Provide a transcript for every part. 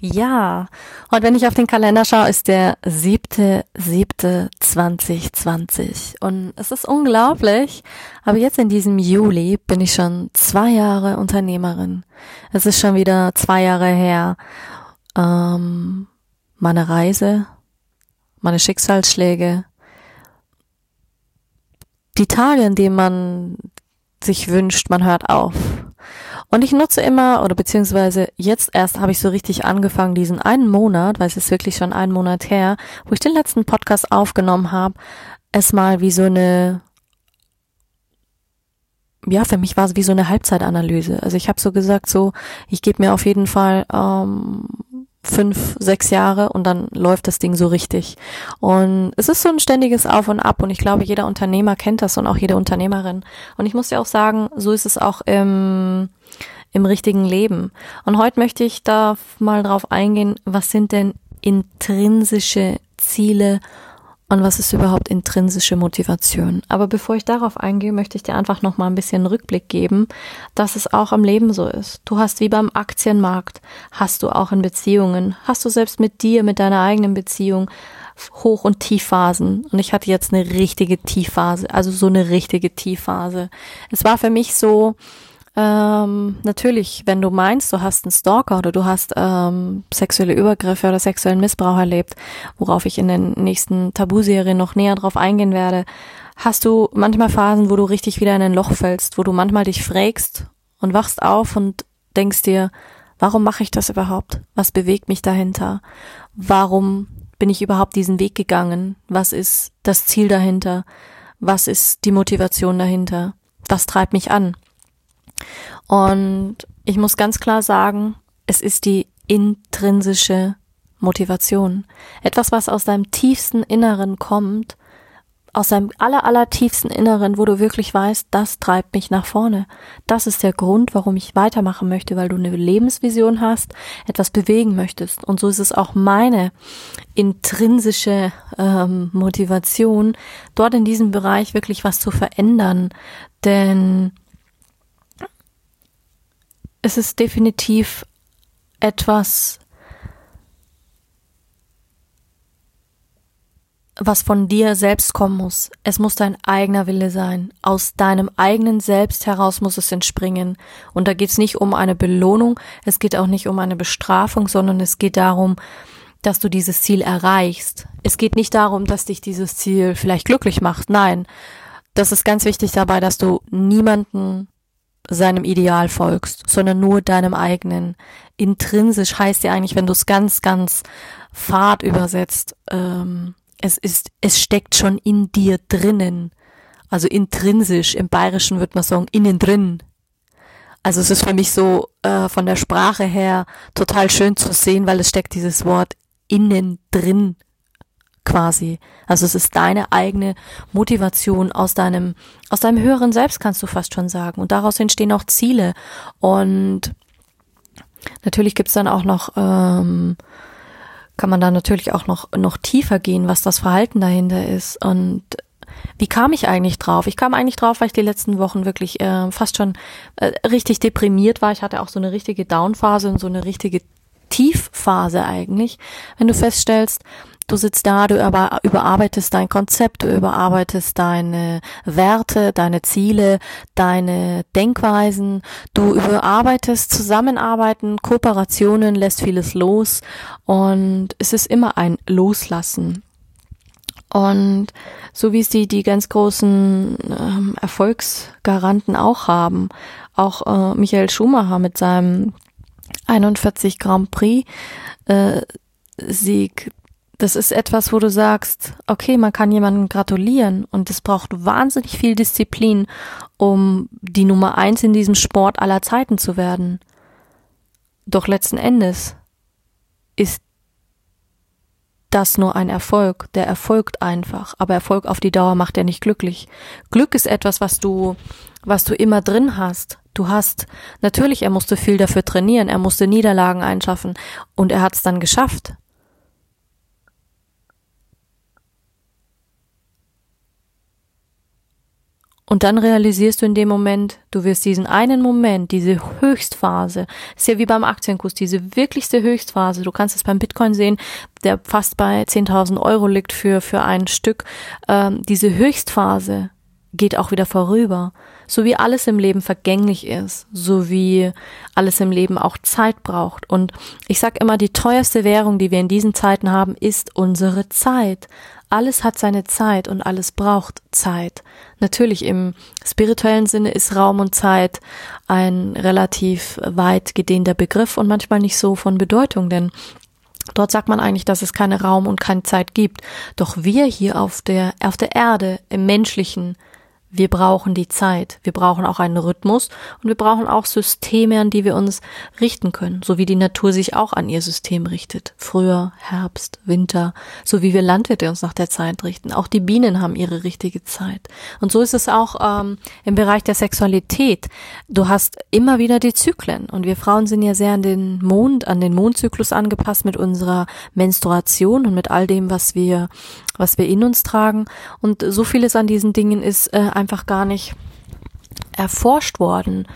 Ja, und wenn ich auf den Kalender schaue, ist der 7.7.2020. Und es ist unglaublich, aber jetzt in diesem Juli bin ich schon zwei Jahre Unternehmerin. Es ist schon wieder zwei Jahre her. Ähm, meine Reise, meine Schicksalsschläge, die Tage, in denen man sich wünscht, man hört auf. Und ich nutze immer, oder beziehungsweise jetzt erst habe ich so richtig angefangen, diesen einen Monat, weil es ist wirklich schon einen Monat her, wo ich den letzten Podcast aufgenommen habe, es mal wie so eine, ja, für mich war es wie so eine Halbzeitanalyse. Also ich habe so gesagt, so, ich gebe mir auf jeden Fall ähm, fünf, sechs Jahre und dann läuft das Ding so richtig. Und es ist so ein ständiges Auf und Ab und ich glaube, jeder Unternehmer kennt das und auch jede Unternehmerin. Und ich muss ja auch sagen, so ist es auch im, im richtigen Leben. Und heute möchte ich da mal drauf eingehen, was sind denn intrinsische Ziele und was ist überhaupt intrinsische Motivation. Aber bevor ich darauf eingehe, möchte ich dir einfach noch mal ein bisschen Rückblick geben, dass es auch im Leben so ist. Du hast wie beim Aktienmarkt, hast du auch in Beziehungen, hast du selbst mit dir, mit deiner eigenen Beziehung Hoch- und Tiefphasen. Und ich hatte jetzt eine richtige Tiefphase, also so eine richtige Tiefphase. Es war für mich so, ähm, natürlich, wenn du meinst, du hast einen Stalker oder du hast ähm, sexuelle Übergriffe oder sexuellen Missbrauch erlebt, worauf ich in den nächsten Tabuserien noch näher drauf eingehen werde, hast du manchmal Phasen, wo du richtig wieder in ein Loch fällst, wo du manchmal dich frägst und wachst auf und denkst dir, warum mache ich das überhaupt? Was bewegt mich dahinter? Warum bin ich überhaupt diesen Weg gegangen? Was ist das Ziel dahinter? Was ist die Motivation dahinter? Was treibt mich an? Und ich muss ganz klar sagen, es ist die intrinsische Motivation. Etwas, was aus deinem tiefsten Inneren kommt, aus deinem aller, aller tiefsten Inneren, wo du wirklich weißt, das treibt mich nach vorne. Das ist der Grund, warum ich weitermachen möchte, weil du eine Lebensvision hast, etwas bewegen möchtest. Und so ist es auch meine intrinsische ähm, Motivation, dort in diesem Bereich wirklich was zu verändern. Denn es ist definitiv etwas, was von dir selbst kommen muss. Es muss dein eigener Wille sein. Aus deinem eigenen Selbst heraus muss es entspringen. Und da geht es nicht um eine Belohnung, es geht auch nicht um eine Bestrafung, sondern es geht darum, dass du dieses Ziel erreichst. Es geht nicht darum, dass dich dieses Ziel vielleicht glücklich macht. Nein, das ist ganz wichtig dabei, dass du niemanden seinem Ideal folgst, sondern nur deinem eigenen. Intrinsisch heißt ja eigentlich, wenn du es ganz, ganz fad übersetzt, ähm, es ist, es steckt schon in dir drinnen. Also intrinsisch, im Bayerischen wird man sagen, innen drin. Also es ist für mich so äh, von der Sprache her total schön zu sehen, weil es steckt dieses Wort innen drin quasi. Also es ist deine eigene Motivation aus deinem, aus deinem höheren Selbst, kannst du fast schon sagen. Und daraus entstehen auch Ziele. Und natürlich gibt's dann auch noch, ähm, kann man da natürlich auch noch, noch tiefer gehen, was das Verhalten dahinter ist. Und wie kam ich eigentlich drauf? Ich kam eigentlich drauf, weil ich die letzten Wochen wirklich äh, fast schon äh, richtig deprimiert war. Ich hatte auch so eine richtige Downphase und so eine richtige Tiefphase eigentlich. Wenn du feststellst, Du sitzt da, du überarbeitest dein Konzept, du überarbeitest deine Werte, deine Ziele, deine Denkweisen, du überarbeitest Zusammenarbeiten, Kooperationen, lässt vieles los und es ist immer ein Loslassen. Und so wie es die, die ganz großen ähm, Erfolgsgaranten auch haben, auch äh, Michael Schumacher mit seinem 41 Grand Prix äh, Sieg das ist etwas, wo du sagst, okay, man kann jemandem gratulieren und es braucht wahnsinnig viel Disziplin, um die Nummer eins in diesem Sport aller Zeiten zu werden. Doch letzten Endes ist das nur ein Erfolg. Der erfolgt einfach. Aber Erfolg auf die Dauer macht ja nicht glücklich. Glück ist etwas, was du, was du immer drin hast. Du hast, natürlich, er musste viel dafür trainieren, er musste Niederlagen einschaffen und er hat es dann geschafft. Und dann realisierst du in dem Moment, du wirst diesen einen Moment, diese Höchstphase, ist ja wie beim Aktienkurs, diese wirklichste Höchstphase, du kannst es beim Bitcoin sehen, der fast bei 10.000 Euro liegt für, für ein Stück, ähm, diese Höchstphase geht auch wieder vorüber. So wie alles im Leben vergänglich ist, so wie alles im Leben auch Zeit braucht. Und ich sag immer, die teuerste Währung, die wir in diesen Zeiten haben, ist unsere Zeit. Alles hat seine Zeit und alles braucht Zeit. Natürlich im spirituellen Sinne ist Raum und Zeit ein relativ weit gedehnter Begriff und manchmal nicht so von Bedeutung, denn Dort sagt man eigentlich, dass es keine Raum und keine Zeit gibt. Doch wir hier auf der, auf der Erde, im menschlichen, wir brauchen die Zeit, wir brauchen auch einen Rhythmus und wir brauchen auch Systeme, an die wir uns richten können, so wie die Natur sich auch an ihr System richtet. Früher, Herbst, Winter, so wie wir Landwirte uns nach der Zeit richten. Auch die Bienen haben ihre richtige Zeit. Und so ist es auch ähm, im Bereich der Sexualität. Du hast immer wieder die Zyklen und wir Frauen sind ja sehr an den Mond, an den Mondzyklus angepasst mit unserer Menstruation und mit all dem, was wir was wir in uns tragen. Und so vieles an diesen Dingen ist äh, einfach gar nicht erforscht worden,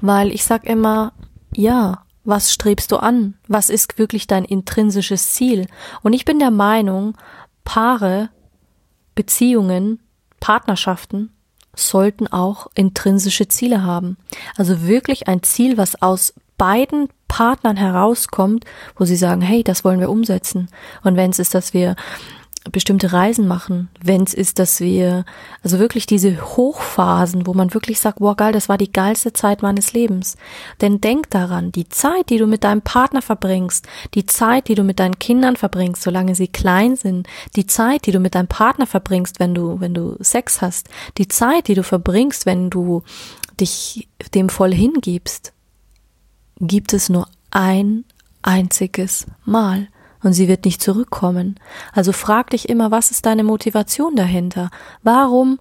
weil ich sag immer, ja, was strebst du an? Was ist wirklich dein intrinsisches Ziel? Und ich bin der Meinung, Paare, Beziehungen, Partnerschaften sollten auch intrinsische Ziele haben. Also wirklich ein Ziel, was aus beiden Partnern herauskommt, wo sie sagen, hey, das wollen wir umsetzen. Und wenn es ist, dass wir bestimmte Reisen machen, wenn es ist, dass wir, also wirklich diese Hochphasen, wo man wirklich sagt, wow, geil, das war die geilste Zeit meines Lebens. Denn denk daran, die Zeit, die du mit deinem Partner verbringst, die Zeit, die du mit deinen Kindern verbringst, solange sie klein sind, die Zeit, die du mit deinem Partner verbringst, wenn du, wenn du Sex hast, die Zeit, die du verbringst, wenn du dich dem voll hingibst, gibt es nur ein einziges Mal und sie wird nicht zurückkommen. Also frag dich immer, was ist deine Motivation dahinter? Warum,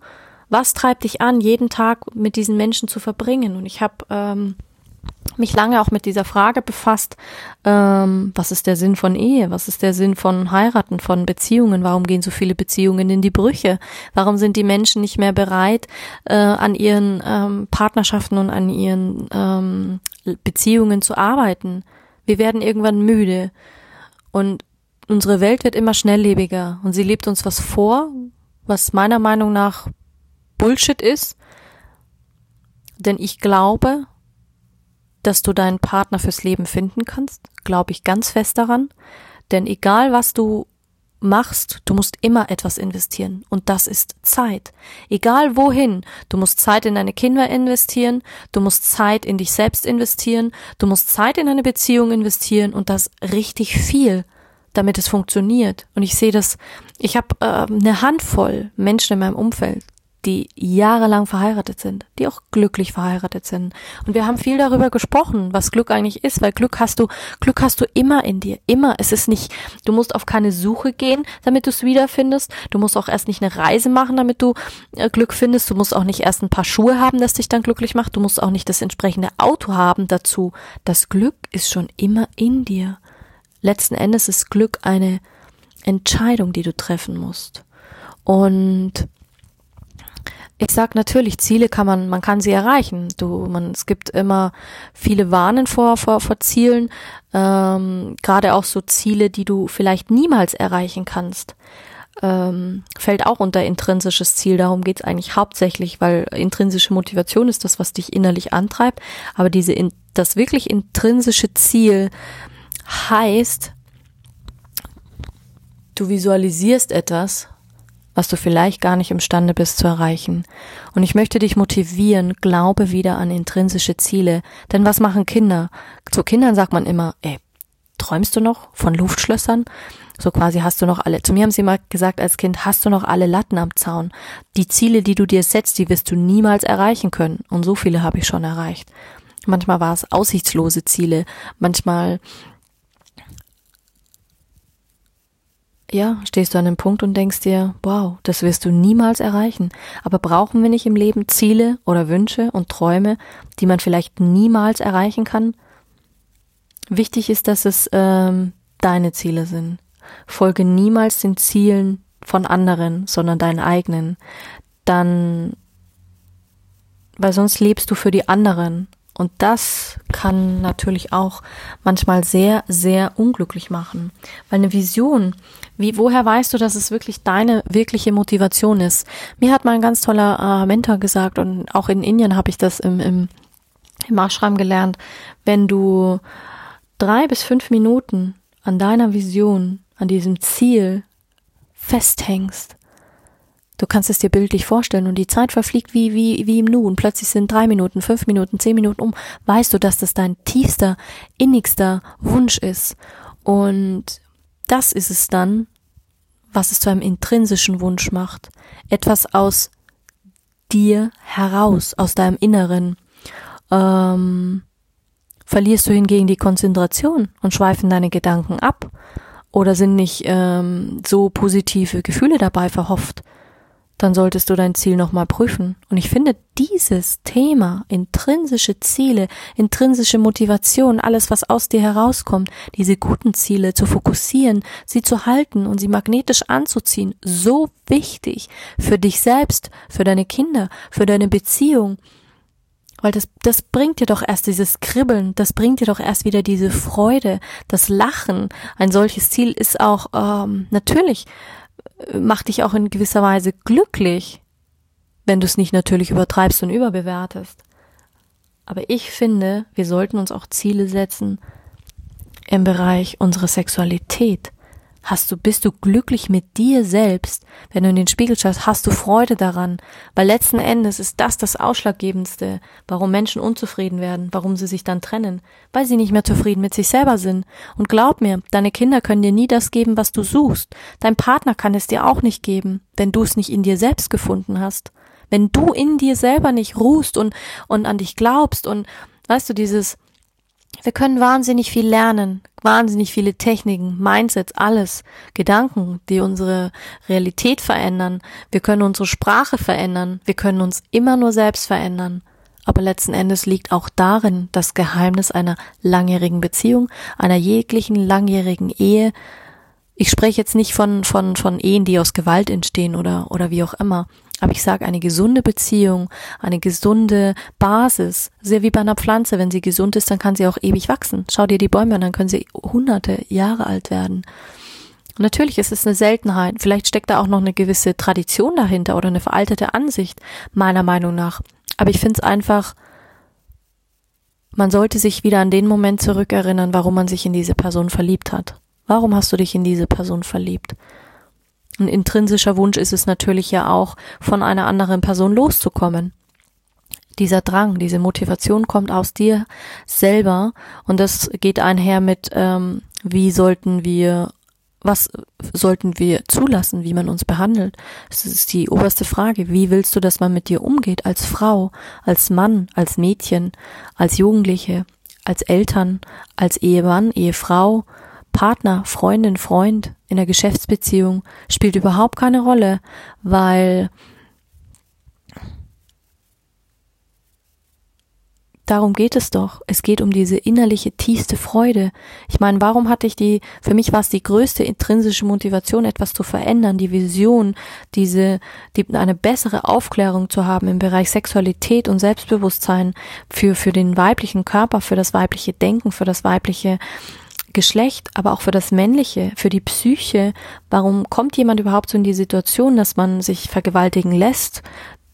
was treibt dich an, jeden Tag mit diesen Menschen zu verbringen? Und ich habe ähm, mich lange auch mit dieser Frage befasst, ähm, was ist der Sinn von Ehe, was ist der Sinn von Heiraten, von Beziehungen, warum gehen so viele Beziehungen in die Brüche, warum sind die Menschen nicht mehr bereit, äh, an ihren ähm, Partnerschaften und an ihren ähm, Beziehungen zu arbeiten. Wir werden irgendwann müde. Und unsere Welt wird immer schnelllebiger und sie lebt uns was vor, was meiner Meinung nach Bullshit ist. Denn ich glaube, dass du deinen Partner fürs Leben finden kannst, glaube ich ganz fest daran. Denn egal was du machst, du musst immer etwas investieren. Und das ist Zeit. Egal wohin. Du musst Zeit in deine Kinder investieren. Du musst Zeit in dich selbst investieren. Du musst Zeit in eine Beziehung investieren und das richtig viel, damit es funktioniert. Und ich sehe das, ich habe äh, eine Handvoll Menschen in meinem Umfeld, die jahrelang verheiratet sind, die auch glücklich verheiratet sind. Und wir haben viel darüber gesprochen, was Glück eigentlich ist, weil Glück hast du, Glück hast du immer in dir, immer. Es ist nicht, du musst auf keine Suche gehen, damit du es wiederfindest. Du musst auch erst nicht eine Reise machen, damit du äh, Glück findest. Du musst auch nicht erst ein paar Schuhe haben, das dich dann glücklich macht. Du musst auch nicht das entsprechende Auto haben dazu. Das Glück ist schon immer in dir. Letzten Endes ist Glück eine Entscheidung, die du treffen musst. Und ich sag natürlich, Ziele kann man, man kann sie erreichen. Du, man, es gibt immer viele Warnen vor, vor, vor Zielen, ähm, gerade auch so Ziele, die du vielleicht niemals erreichen kannst. Ähm, fällt auch unter intrinsisches Ziel. Darum geht's eigentlich hauptsächlich, weil intrinsische Motivation ist das, was dich innerlich antreibt. Aber diese in, das wirklich intrinsische Ziel heißt, du visualisierst etwas was du vielleicht gar nicht imstande bist zu erreichen. Und ich möchte dich motivieren, glaube wieder an intrinsische Ziele. Denn was machen Kinder? Zu Kindern sagt man immer, ey, träumst du noch von Luftschlössern? So quasi hast du noch alle, zu mir haben sie mal gesagt als Kind, hast du noch alle Latten am Zaun? Die Ziele, die du dir setzt, die wirst du niemals erreichen können. Und so viele habe ich schon erreicht. Manchmal war es aussichtslose Ziele, manchmal ja, stehst du an einem Punkt und denkst dir, wow, das wirst du niemals erreichen. Aber brauchen wir nicht im Leben Ziele oder Wünsche und Träume, die man vielleicht niemals erreichen kann? Wichtig ist, dass es ähm, deine Ziele sind. Folge niemals den Zielen von anderen, sondern deinen eigenen. Dann, weil sonst lebst du für die anderen und das kann natürlich auch manchmal sehr, sehr unglücklich machen. Weil eine Vision, wie, woher weißt du, dass es wirklich deine wirkliche Motivation ist? Mir hat mal ein ganz toller äh, Mentor gesagt und auch in Indien habe ich das im, im, im Ashram gelernt. Wenn du drei bis fünf Minuten an deiner Vision, an diesem Ziel festhängst, Du kannst es dir bildlich vorstellen und die Zeit verfliegt wie, wie, wie im Nu und plötzlich sind drei Minuten, fünf Minuten, zehn Minuten um. Weißt du, dass das dein tiefster, innigster Wunsch ist. Und das ist es dann, was es zu einem intrinsischen Wunsch macht. Etwas aus dir heraus, aus deinem Inneren. Ähm, verlierst du hingegen die Konzentration und schweifen deine Gedanken ab? Oder sind nicht ähm, so positive Gefühle dabei verhofft? Dann solltest du dein Ziel nochmal prüfen. Und ich finde dieses Thema, intrinsische Ziele, intrinsische Motivation, alles, was aus dir herauskommt, diese guten Ziele zu fokussieren, sie zu halten und sie magnetisch anzuziehen, so wichtig für dich selbst, für deine Kinder, für deine Beziehung. Weil das, das bringt dir doch erst dieses Kribbeln, das bringt dir doch erst wieder diese Freude, das Lachen. Ein solches Ziel ist auch ähm, natürlich macht dich auch in gewisser Weise glücklich, wenn du es nicht natürlich übertreibst und überbewertest. Aber ich finde, wir sollten uns auch Ziele setzen im Bereich unserer Sexualität, Hast du, bist du glücklich mit dir selbst? Wenn du in den Spiegel schaust, hast du Freude daran? Weil letzten Endes ist das das Ausschlaggebendste, warum Menschen unzufrieden werden, warum sie sich dann trennen, weil sie nicht mehr zufrieden mit sich selber sind. Und glaub mir, deine Kinder können dir nie das geben, was du suchst. Dein Partner kann es dir auch nicht geben, wenn du es nicht in dir selbst gefunden hast. Wenn du in dir selber nicht ruhst und, und an dich glaubst und, weißt du, dieses, wir können wahnsinnig viel lernen, wahnsinnig viele Techniken, Mindsets, alles, Gedanken, die unsere Realität verändern. Wir können unsere Sprache verändern. Wir können uns immer nur selbst verändern. Aber letzten Endes liegt auch darin das Geheimnis einer langjährigen Beziehung, einer jeglichen langjährigen Ehe. Ich spreche jetzt nicht von, von, von Ehen, die aus Gewalt entstehen oder, oder wie auch immer. Aber ich sage, eine gesunde Beziehung, eine gesunde Basis, sehr wie bei einer Pflanze, wenn sie gesund ist, dann kann sie auch ewig wachsen. Schau dir die Bäume an, dann können sie hunderte Jahre alt werden. natürlich ist es eine Seltenheit. Vielleicht steckt da auch noch eine gewisse Tradition dahinter oder eine veraltete Ansicht, meiner Meinung nach. Aber ich finde es einfach, man sollte sich wieder an den Moment zurückerinnern, warum man sich in diese Person verliebt hat. Warum hast du dich in diese Person verliebt? Ein intrinsischer Wunsch ist es natürlich ja auch, von einer anderen Person loszukommen. Dieser Drang, diese Motivation kommt aus dir selber und das geht einher mit, ähm, wie sollten wir, was sollten wir zulassen, wie man uns behandelt. Das ist die oberste Frage. Wie willst du, dass man mit dir umgeht, als Frau, als Mann, als Mädchen, als Jugendliche, als Eltern, als Ehemann, Ehefrau, Partner, Freundin, Freund in der Geschäftsbeziehung spielt überhaupt keine Rolle, weil Darum geht es doch. Es geht um diese innerliche, tiefste Freude. Ich meine, warum hatte ich die, für mich war es die größte intrinsische Motivation, etwas zu verändern, die Vision, diese, die, eine bessere Aufklärung zu haben im Bereich Sexualität und Selbstbewusstsein für, für den weiblichen Körper, für das weibliche Denken, für das weibliche Geschlecht, aber auch für das Männliche, für die Psyche. Warum kommt jemand überhaupt so in die Situation, dass man sich vergewaltigen lässt,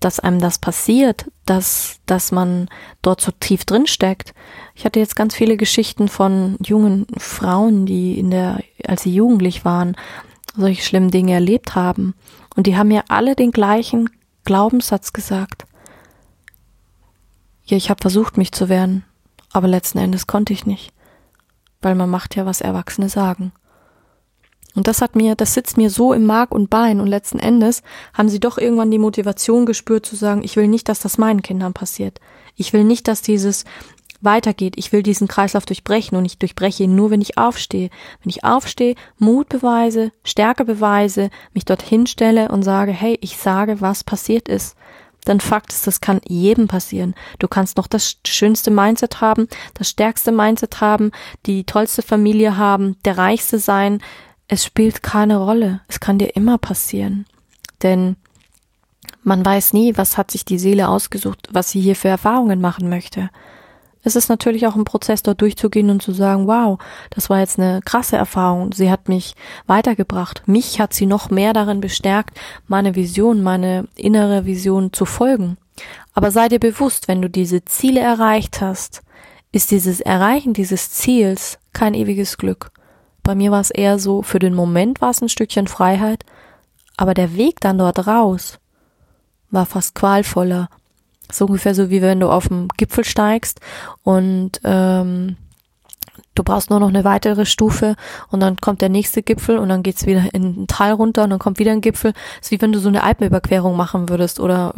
dass einem das passiert, dass, dass man dort so tief drin steckt? Ich hatte jetzt ganz viele Geschichten von jungen Frauen, die in der, als sie jugendlich waren, solche schlimmen Dinge erlebt haben. Und die haben mir alle den gleichen Glaubenssatz gesagt. Ja, ich habe versucht, mich zu wehren, aber letzten Endes konnte ich nicht weil man macht ja, was Erwachsene sagen. Und das hat mir, das sitzt mir so im Mark und Bein und letzten Endes haben sie doch irgendwann die Motivation gespürt zu sagen, ich will nicht, dass das meinen Kindern passiert. Ich will nicht, dass dieses weitergeht. Ich will diesen Kreislauf durchbrechen und ich durchbreche ihn nur, wenn ich aufstehe. Wenn ich aufstehe, Mut beweise, Stärke beweise, mich dorthin stelle und sage, hey, ich sage, was passiert ist. Dann Fakt ist, das kann jedem passieren. Du kannst noch das schönste Mindset haben, das stärkste Mindset haben, die tollste Familie haben, der reichste sein. Es spielt keine Rolle. Es kann dir immer passieren. Denn man weiß nie, was hat sich die Seele ausgesucht, was sie hier für Erfahrungen machen möchte es ist natürlich auch ein Prozess, dort durchzugehen und zu sagen, wow, das war jetzt eine krasse Erfahrung. Sie hat mich weitergebracht. Mich hat sie noch mehr darin bestärkt, meine Vision, meine innere Vision zu folgen. Aber sei dir bewusst, wenn du diese Ziele erreicht hast, ist dieses Erreichen dieses Ziels kein ewiges Glück. Bei mir war es eher so, für den Moment war es ein Stückchen Freiheit, aber der Weg dann dort raus war fast qualvoller so ungefähr so wie wenn du auf dem Gipfel steigst und ähm, du brauchst nur noch eine weitere Stufe und dann kommt der nächste Gipfel und dann geht's wieder in ein Tal runter und dann kommt wieder ein Gipfel. Es ist wie wenn du so eine Alpenüberquerung machen würdest oder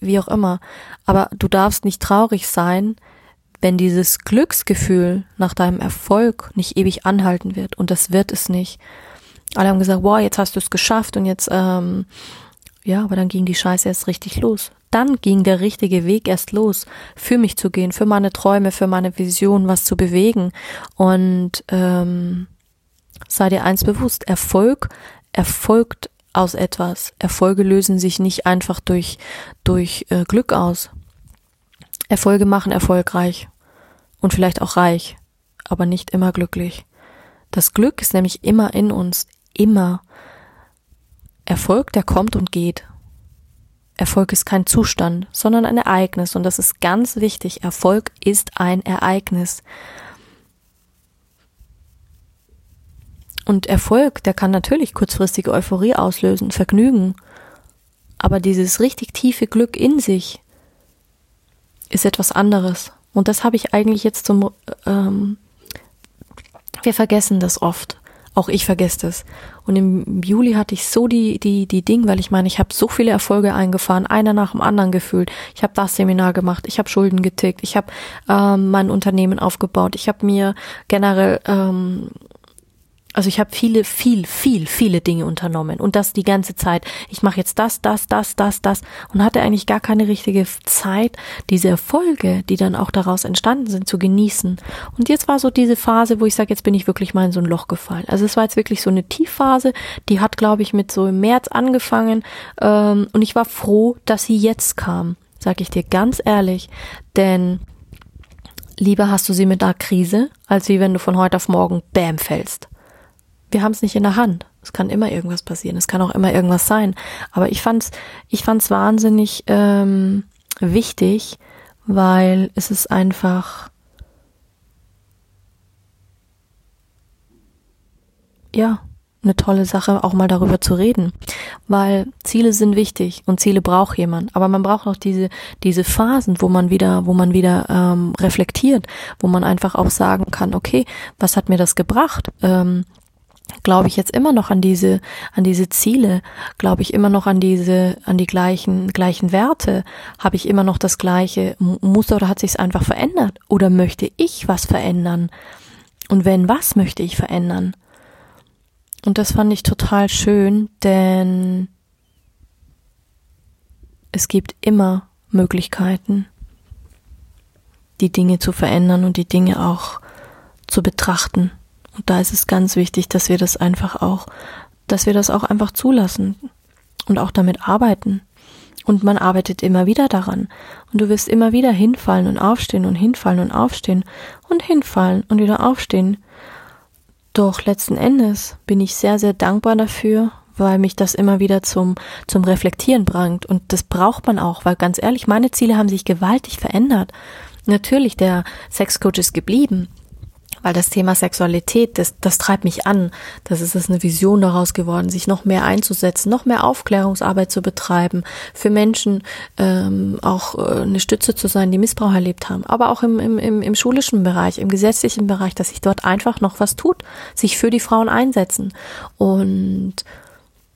wie auch immer. Aber du darfst nicht traurig sein, wenn dieses Glücksgefühl nach deinem Erfolg nicht ewig anhalten wird. Und das wird es nicht. Alle haben gesagt, wow, jetzt hast du es geschafft und jetzt, ähm, ja, aber dann ging die Scheiße erst richtig los dann ging der richtige Weg erst los, für mich zu gehen, für meine Träume, für meine Vision, was zu bewegen. Und ähm, sei dir eins bewusst, Erfolg erfolgt aus etwas. Erfolge lösen sich nicht einfach durch, durch äh, Glück aus. Erfolge machen erfolgreich und vielleicht auch reich, aber nicht immer glücklich. Das Glück ist nämlich immer in uns, immer. Erfolg, der kommt und geht. Erfolg ist kein Zustand, sondern ein Ereignis. Und das ist ganz wichtig. Erfolg ist ein Ereignis. Und Erfolg, der kann natürlich kurzfristige Euphorie auslösen, Vergnügen. Aber dieses richtig tiefe Glück in sich ist etwas anderes. Und das habe ich eigentlich jetzt zum, ähm, wir vergessen das oft. Auch ich vergesse das. Und im Juli hatte ich so die, die, die Ding, weil ich meine, ich habe so viele Erfolge eingefahren, einer nach dem anderen gefühlt. Ich habe das Seminar gemacht, ich habe Schulden getickt, ich habe ähm, mein Unternehmen aufgebaut, ich habe mir generell ähm, also ich habe viele, viel, viel, viele Dinge unternommen und das die ganze Zeit. Ich mache jetzt das, das, das, das, das und hatte eigentlich gar keine richtige Zeit, diese Erfolge, die dann auch daraus entstanden sind, zu genießen. Und jetzt war so diese Phase, wo ich sage, jetzt bin ich wirklich mal in so ein Loch gefallen. Also es war jetzt wirklich so eine Tiefphase, die hat, glaube ich, mit so im März angefangen ähm, und ich war froh, dass sie jetzt kam, sage ich dir ganz ehrlich, denn lieber hast du sie mit einer Krise, als wie wenn du von heute auf morgen Bäm fällst wir haben es nicht in der Hand. Es kann immer irgendwas passieren. Es kann auch immer irgendwas sein. Aber ich fand's, ich fand's wahnsinnig ähm, wichtig, weil es ist einfach ja eine tolle Sache, auch mal darüber zu reden, weil Ziele sind wichtig und Ziele braucht jemand, aber man braucht auch diese diese Phasen, wo man wieder, wo man wieder ähm, reflektiert, wo man einfach auch sagen kann, okay, was hat mir das gebracht? Ähm, glaube ich jetzt immer noch an diese an diese Ziele glaube ich immer noch an diese an die gleichen gleichen Werte. Habe ich immer noch das gleiche? Muster oder hat sich es einfach verändert? Oder möchte ich was verändern? Und wenn was möchte ich verändern? Und das fand ich total schön denn es gibt immer Möglichkeiten die Dinge zu verändern und die Dinge auch zu betrachten und da ist es ganz wichtig, dass wir das einfach auch, dass wir das auch einfach zulassen und auch damit arbeiten. Und man arbeitet immer wieder daran. Und du wirst immer wieder hinfallen und aufstehen und hinfallen und aufstehen und hinfallen und wieder aufstehen. Doch letzten Endes bin ich sehr, sehr dankbar dafür, weil mich das immer wieder zum, zum Reflektieren bringt. Und das braucht man auch, weil ganz ehrlich, meine Ziele haben sich gewaltig verändert. Natürlich, der Sexcoach ist geblieben, weil das Thema Sexualität, das, das treibt mich an. Das ist es eine Vision daraus geworden, sich noch mehr einzusetzen, noch mehr Aufklärungsarbeit zu betreiben, für Menschen ähm, auch äh, eine Stütze zu sein, die Missbrauch erlebt haben, aber auch im, im, im, im schulischen Bereich, im gesetzlichen Bereich, dass sich dort einfach noch was tut, sich für die Frauen einsetzen und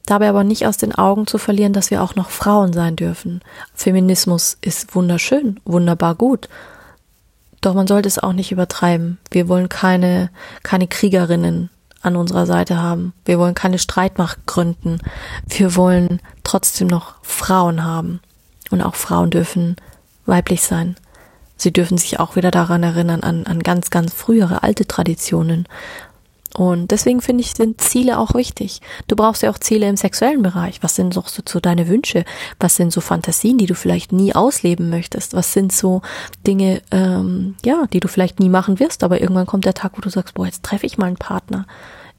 dabei aber nicht aus den Augen zu verlieren, dass wir auch noch Frauen sein dürfen. Feminismus ist wunderschön, wunderbar gut Doch man sollte es auch nicht übertreiben. Wir wollen keine, keine Kriegerinnen an unserer Seite haben. Wir wollen keine Streitmacht gründen. Wir wollen trotzdem noch Frauen haben. Und auch Frauen dürfen weiblich sein. Sie dürfen sich auch wieder daran erinnern, an, an ganz, ganz frühere alte Traditionen. Und deswegen finde ich, sind Ziele auch wichtig. Du brauchst ja auch Ziele im sexuellen Bereich. Was sind so, so deine Wünsche? Was sind so Fantasien, die du vielleicht nie ausleben möchtest? Was sind so Dinge, ähm, ja, die du vielleicht nie machen wirst, aber irgendwann kommt der Tag, wo du sagst, boah, jetzt treffe ich mal einen Partner.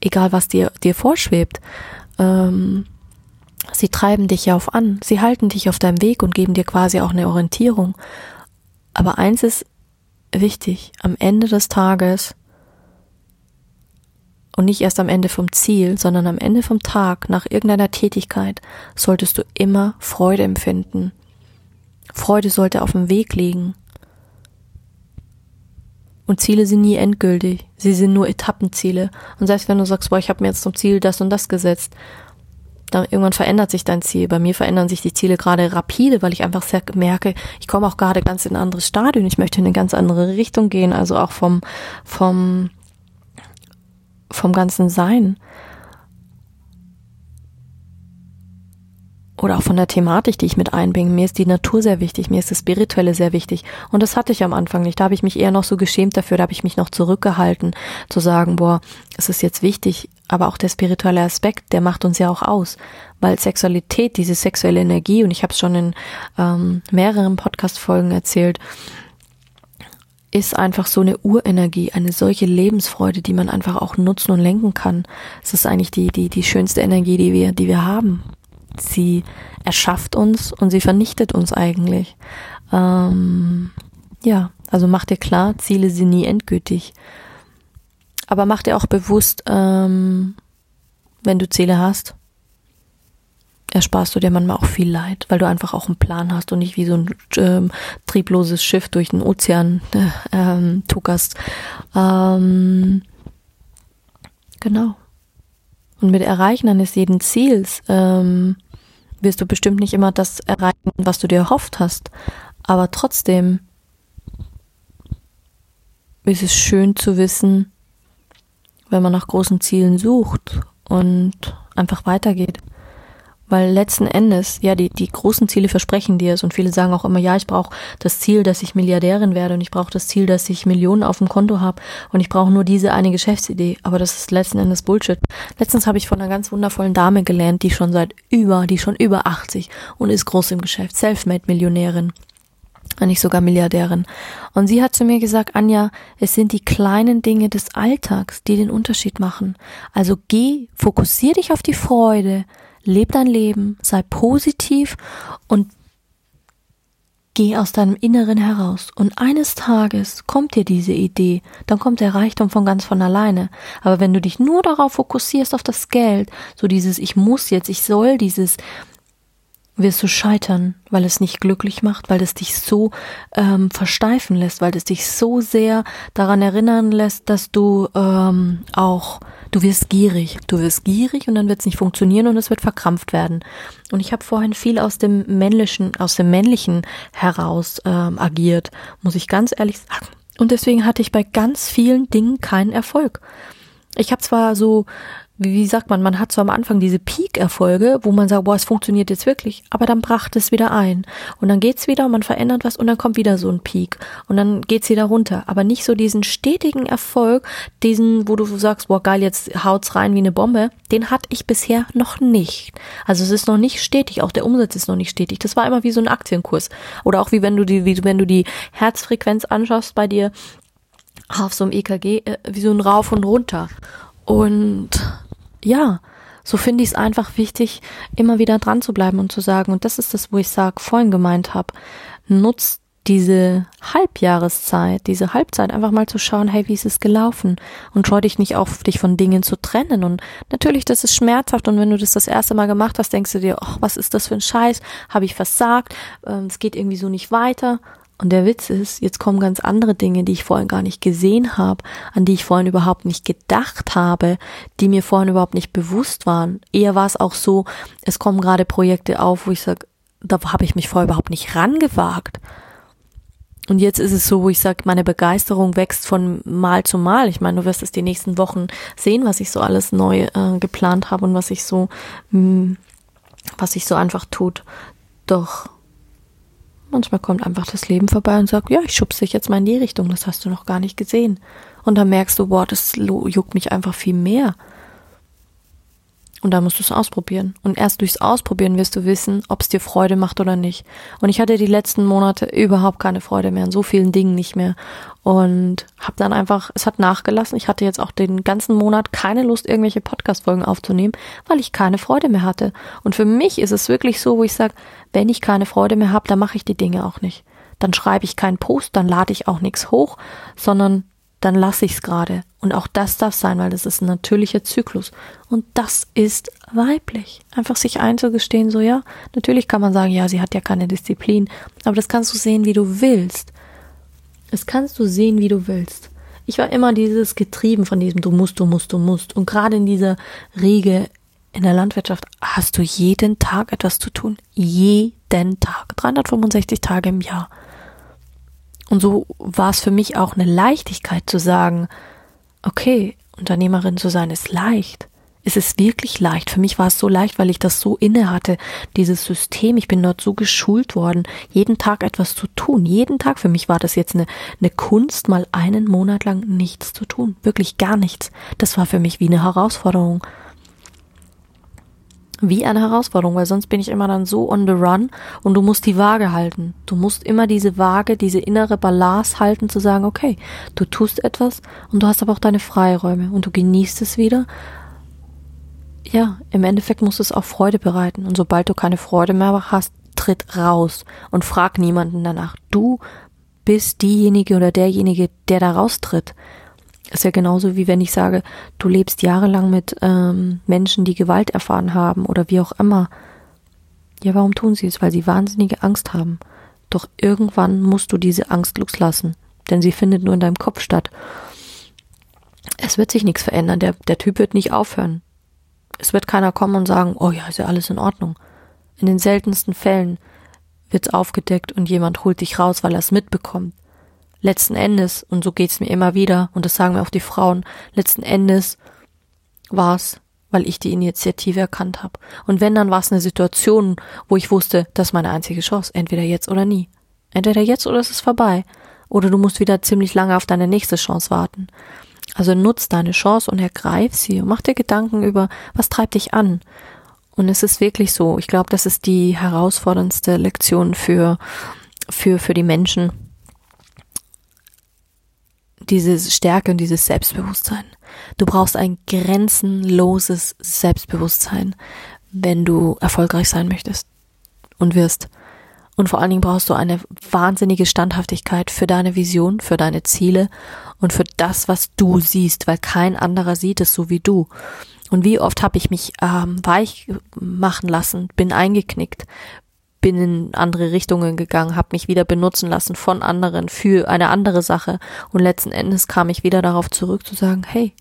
Egal, was dir, dir vorschwebt. Ähm, sie treiben dich ja auf an. Sie halten dich auf deinem Weg und geben dir quasi auch eine Orientierung. Aber eins ist wichtig. Am Ende des Tages und nicht erst am Ende vom Ziel, sondern am Ende vom Tag, nach irgendeiner Tätigkeit, solltest du immer Freude empfinden. Freude sollte auf dem Weg liegen. Und Ziele sind nie endgültig. Sie sind nur Etappenziele. Und selbst wenn du sagst, boah, ich habe mir jetzt zum Ziel das und das gesetzt, dann irgendwann verändert sich dein Ziel. Bei mir verändern sich die Ziele gerade rapide, weil ich einfach sehr merke, ich komme auch gerade ganz in ein anderes Stadion. Ich möchte in eine ganz andere Richtung gehen. Also auch vom, vom, vom ganzen Sein. Oder auch von der Thematik, die ich mit einbringe. Mir ist die Natur sehr wichtig, mir ist das Spirituelle sehr wichtig. Und das hatte ich am Anfang nicht. Da habe ich mich eher noch so geschämt dafür, da habe ich mich noch zurückgehalten, zu sagen, boah, es ist jetzt wichtig, aber auch der spirituelle Aspekt, der macht uns ja auch aus. Weil Sexualität, diese sexuelle Energie, und ich habe es schon in ähm, mehreren Podcast-Folgen erzählt, ist einfach so eine Urenergie, eine solche Lebensfreude, die man einfach auch nutzen und lenken kann. Es ist eigentlich die, die, die schönste Energie, die wir, die wir haben. Sie erschafft uns und sie vernichtet uns eigentlich. Ähm, ja, also mach dir klar, Ziele sind nie endgültig. Aber mach dir auch bewusst, ähm, wenn du Ziele hast, ersparst du dir manchmal auch viel Leid, weil du einfach auch einen Plan hast und nicht wie so ein ähm, triebloses Schiff durch den Ozean äh, ähm, tuckerst. Ähm, genau. Und mit Erreichen eines jeden Ziels ähm, wirst du bestimmt nicht immer das erreichen, was du dir erhofft hast. Aber trotzdem ist es schön zu wissen, wenn man nach großen Zielen sucht und einfach weitergeht. Weil letzten Endes, ja, die, die großen Ziele versprechen dir es und viele sagen auch immer, ja, ich brauche das Ziel, dass ich Milliardärin werde und ich brauche das Ziel, dass ich Millionen auf dem Konto habe und ich brauche nur diese eine Geschäftsidee. Aber das ist letzten Endes Bullshit. Letztens habe ich von einer ganz wundervollen Dame gelernt, die schon seit über, die schon über 80 und ist groß im Geschäft, Selfmade-Millionärin nicht sogar Milliardärin. Und sie hat zu mir gesagt, Anja, es sind die kleinen Dinge des Alltags, die den Unterschied machen. Also geh, fokussier dich auf die Freude, leb dein Leben, sei positiv und geh aus deinem Inneren heraus. Und eines Tages kommt dir diese Idee, dann kommt der Reichtum von ganz von alleine. Aber wenn du dich nur darauf fokussierst, auf das Geld, so dieses Ich muss jetzt, ich soll, dieses wirst du scheitern, weil es nicht glücklich macht, weil es dich so ähm, versteifen lässt, weil es dich so sehr daran erinnern lässt, dass du ähm, auch, du wirst gierig, du wirst gierig und dann wird es nicht funktionieren und es wird verkrampft werden. Und ich habe vorhin viel aus dem männlichen, aus dem männlichen heraus ähm, agiert, muss ich ganz ehrlich sagen. Und deswegen hatte ich bei ganz vielen Dingen keinen Erfolg. Ich habe zwar so wie, sagt man, man hat so am Anfang diese Peak-Erfolge, wo man sagt, boah, es funktioniert jetzt wirklich, aber dann bracht es wieder ein. Und dann geht's wieder und man verändert was und dann kommt wieder so ein Peak. Und dann geht's wieder runter. Aber nicht so diesen stetigen Erfolg, diesen, wo du sagst, boah, geil, jetzt haut's rein wie eine Bombe, den hatte ich bisher noch nicht. Also es ist noch nicht stetig, auch der Umsatz ist noch nicht stetig. Das war immer wie so ein Aktienkurs. Oder auch wie wenn du die, wie wenn du die Herzfrequenz anschaust bei dir, auf so einem EKG, äh, wie so ein Rauf und runter. Und ja, so finde ich es einfach wichtig, immer wieder dran zu bleiben und zu sagen, und das ist das, wo ich sag, vorhin gemeint habe, nutzt diese Halbjahreszeit, diese Halbzeit einfach mal zu schauen, hey, wie ist es gelaufen? Und scheu dich nicht auf, dich von Dingen zu trennen. Und natürlich, das ist schmerzhaft. Und wenn du das das erste Mal gemacht hast, denkst du dir, ach, was ist das für ein Scheiß? Habe ich versagt? Ähm, es geht irgendwie so nicht weiter. Und der Witz ist, jetzt kommen ganz andere Dinge, die ich vorhin gar nicht gesehen habe, an die ich vorhin überhaupt nicht gedacht habe, die mir vorhin überhaupt nicht bewusst waren. Eher war es auch so, es kommen gerade Projekte auf, wo ich sage, da habe ich mich vorher überhaupt nicht rangewagt. Und jetzt ist es so, wo ich sage, meine Begeisterung wächst von Mal zu Mal. Ich meine, du wirst es die nächsten Wochen sehen, was ich so alles neu äh, geplant habe und was ich so, mh, hm, was sich so einfach tut. Doch manchmal kommt einfach das Leben vorbei und sagt, ja, ich schubse dich jetzt mal in die Richtung, das hast du noch gar nicht gesehen. Und dann merkst du, boah, das juckt mich einfach viel mehr. Und da musst du es ausprobieren. Und erst durchs Ausprobieren wirst du wissen, ob es dir Freude macht oder nicht. Und ich hatte die letzten Monate überhaupt keine Freude mehr an so vielen Dingen nicht mehr. Und habe dann einfach, es hat nachgelassen. Ich hatte jetzt auch den ganzen Monat keine Lust, irgendwelche Podcast-Folgen aufzunehmen, weil ich keine Freude mehr hatte. Und für mich ist es wirklich so, wo ich sage, wenn ich keine Freude mehr habe, dann mache ich die Dinge auch nicht. Dann schreibe ich keinen Post, dann lade ich auch nichts hoch, sondern dann lasse ich es gerade. Und auch das darf sein, weil das ist ein natürlicher Zyklus. Und das ist weiblich. Einfach sich einzugestehen, so ja, natürlich kann man sagen, ja, sie hat ja keine Disziplin, aber das kannst du sehen, wie du willst. Das kannst du sehen, wie du willst. Ich war immer dieses getrieben von diesem du musst, du musst, du musst. Und gerade in dieser Riege in der Landwirtschaft hast du jeden Tag etwas zu tun. Jeden Tag. 365 Tage im Jahr. Und so war es für mich auch eine Leichtigkeit zu sagen, okay, Unternehmerin zu sein ist leicht. Es ist wirklich leicht. Für mich war es so leicht, weil ich das so inne hatte, dieses System. Ich bin dort so geschult worden, jeden Tag etwas zu tun. Jeden Tag. Für mich war das jetzt eine, eine Kunst, mal einen Monat lang nichts zu tun. Wirklich gar nichts. Das war für mich wie eine Herausforderung wie eine Herausforderung, weil sonst bin ich immer dann so on the run und du musst die Waage halten. Du musst immer diese Waage, diese innere Balance halten, zu sagen, okay, du tust etwas und du hast aber auch deine Freiräume und du genießt es wieder. Ja, im Endeffekt muss es auch Freude bereiten und sobald du keine Freude mehr hast, tritt raus und frag niemanden danach. Du bist diejenige oder derjenige, der da raustritt. Ist ja genauso wie wenn ich sage, du lebst jahrelang mit ähm, Menschen, die Gewalt erfahren haben oder wie auch immer. Ja, warum tun sie es? Weil sie wahnsinnige Angst haben. Doch irgendwann musst du diese Angst loslassen, denn sie findet nur in deinem Kopf statt. Es wird sich nichts verändern. Der, der Typ wird nicht aufhören. Es wird keiner kommen und sagen, oh ja, ist ja alles in Ordnung. In den seltensten Fällen wird's aufgedeckt und jemand holt dich raus, weil er es mitbekommt letzten Endes, und so geht's mir immer wieder, und das sagen mir auch die Frauen, letzten Endes war's, weil ich die Initiative erkannt habe. Und wenn, dann war es eine Situation, wo ich wusste, das ist meine einzige Chance, entweder jetzt oder nie. Entweder jetzt oder es ist vorbei. Oder du musst wieder ziemlich lange auf deine nächste Chance warten. Also nutz deine Chance und ergreif sie und mach dir Gedanken über, was treibt dich an. Und es ist wirklich so. Ich glaube, das ist die herausforderndste Lektion für, für, für die Menschen, diese Stärke und dieses Selbstbewusstsein. Du brauchst ein grenzenloses Selbstbewusstsein, wenn du erfolgreich sein möchtest und wirst. Und vor allen Dingen brauchst du eine wahnsinnige Standhaftigkeit für deine Vision, für deine Ziele und für das, was du siehst, weil kein anderer sieht es so wie du. Und wie oft habe ich mich ähm, weich machen lassen, bin eingeknickt, bin in andere Richtungen gegangen, habe mich wieder benutzen lassen von anderen für eine andere Sache und letzten Endes kam ich wieder darauf zurück zu sagen, hey,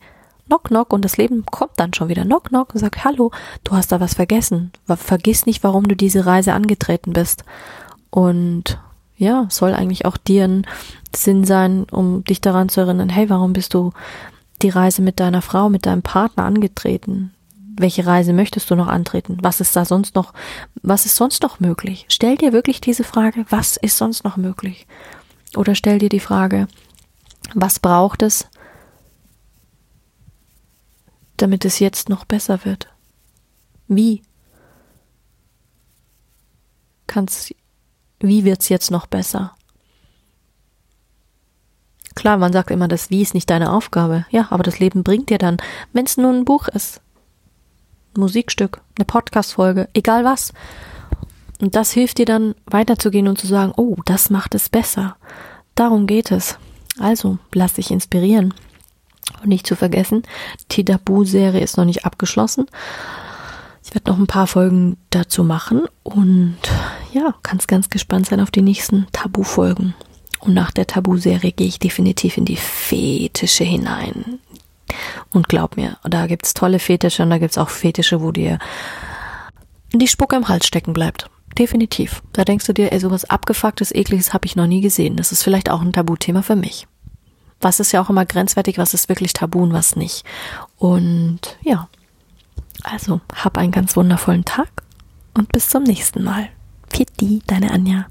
knock knock und das Leben kommt dann schon wieder knock knock und sagt, hallo, du hast da was vergessen. Vergiss nicht, warum du diese Reise angetreten bist. Und ja, soll eigentlich auch dir ein Sinn sein, um dich daran zu erinnern, hey, warum bist du die Reise mit deiner Frau, mit deinem Partner angetreten? Welche Reise möchtest du noch antreten? Was ist da sonst noch, was ist sonst noch möglich? Stell dir wirklich diese Frage, was ist sonst noch möglich? Oder stell dir die Frage, was braucht es, damit es jetzt noch besser wird? Wie? Kannst, wie wird's jetzt noch besser? Klar, man sagt immer, das Wie ist nicht deine Aufgabe. Ja, aber das Leben bringt dir dann, wenn es nur ein Buch ist, Musikstück, eine Podcast-Folge, egal was. Und das hilft dir dann weiterzugehen und zu sagen, oh, das macht es besser. Darum geht es. Also, lass dich inspirieren. Und nicht zu vergessen, die Tabu-Serie ist noch nicht abgeschlossen. Ich werde noch ein paar Folgen dazu machen und ja, kannst ganz gespannt sein auf die nächsten Tabu-Folgen. Und nach der Tabu-Serie gehe ich definitiv in die Fetische hinein. Und glaub mir, da gibt's tolle Fetische und da gibt's auch Fetische, wo dir die Spucke im Hals stecken bleibt. Definitiv. Da denkst du dir, ey, sowas abgefucktes, ekliges habe ich noch nie gesehen. Das ist vielleicht auch ein Tabuthema für mich. Was ist ja auch immer grenzwertig, was ist wirklich tabu und was nicht. Und ja, also hab einen ganz wundervollen Tag und bis zum nächsten Mal. Pitti, deine Anja.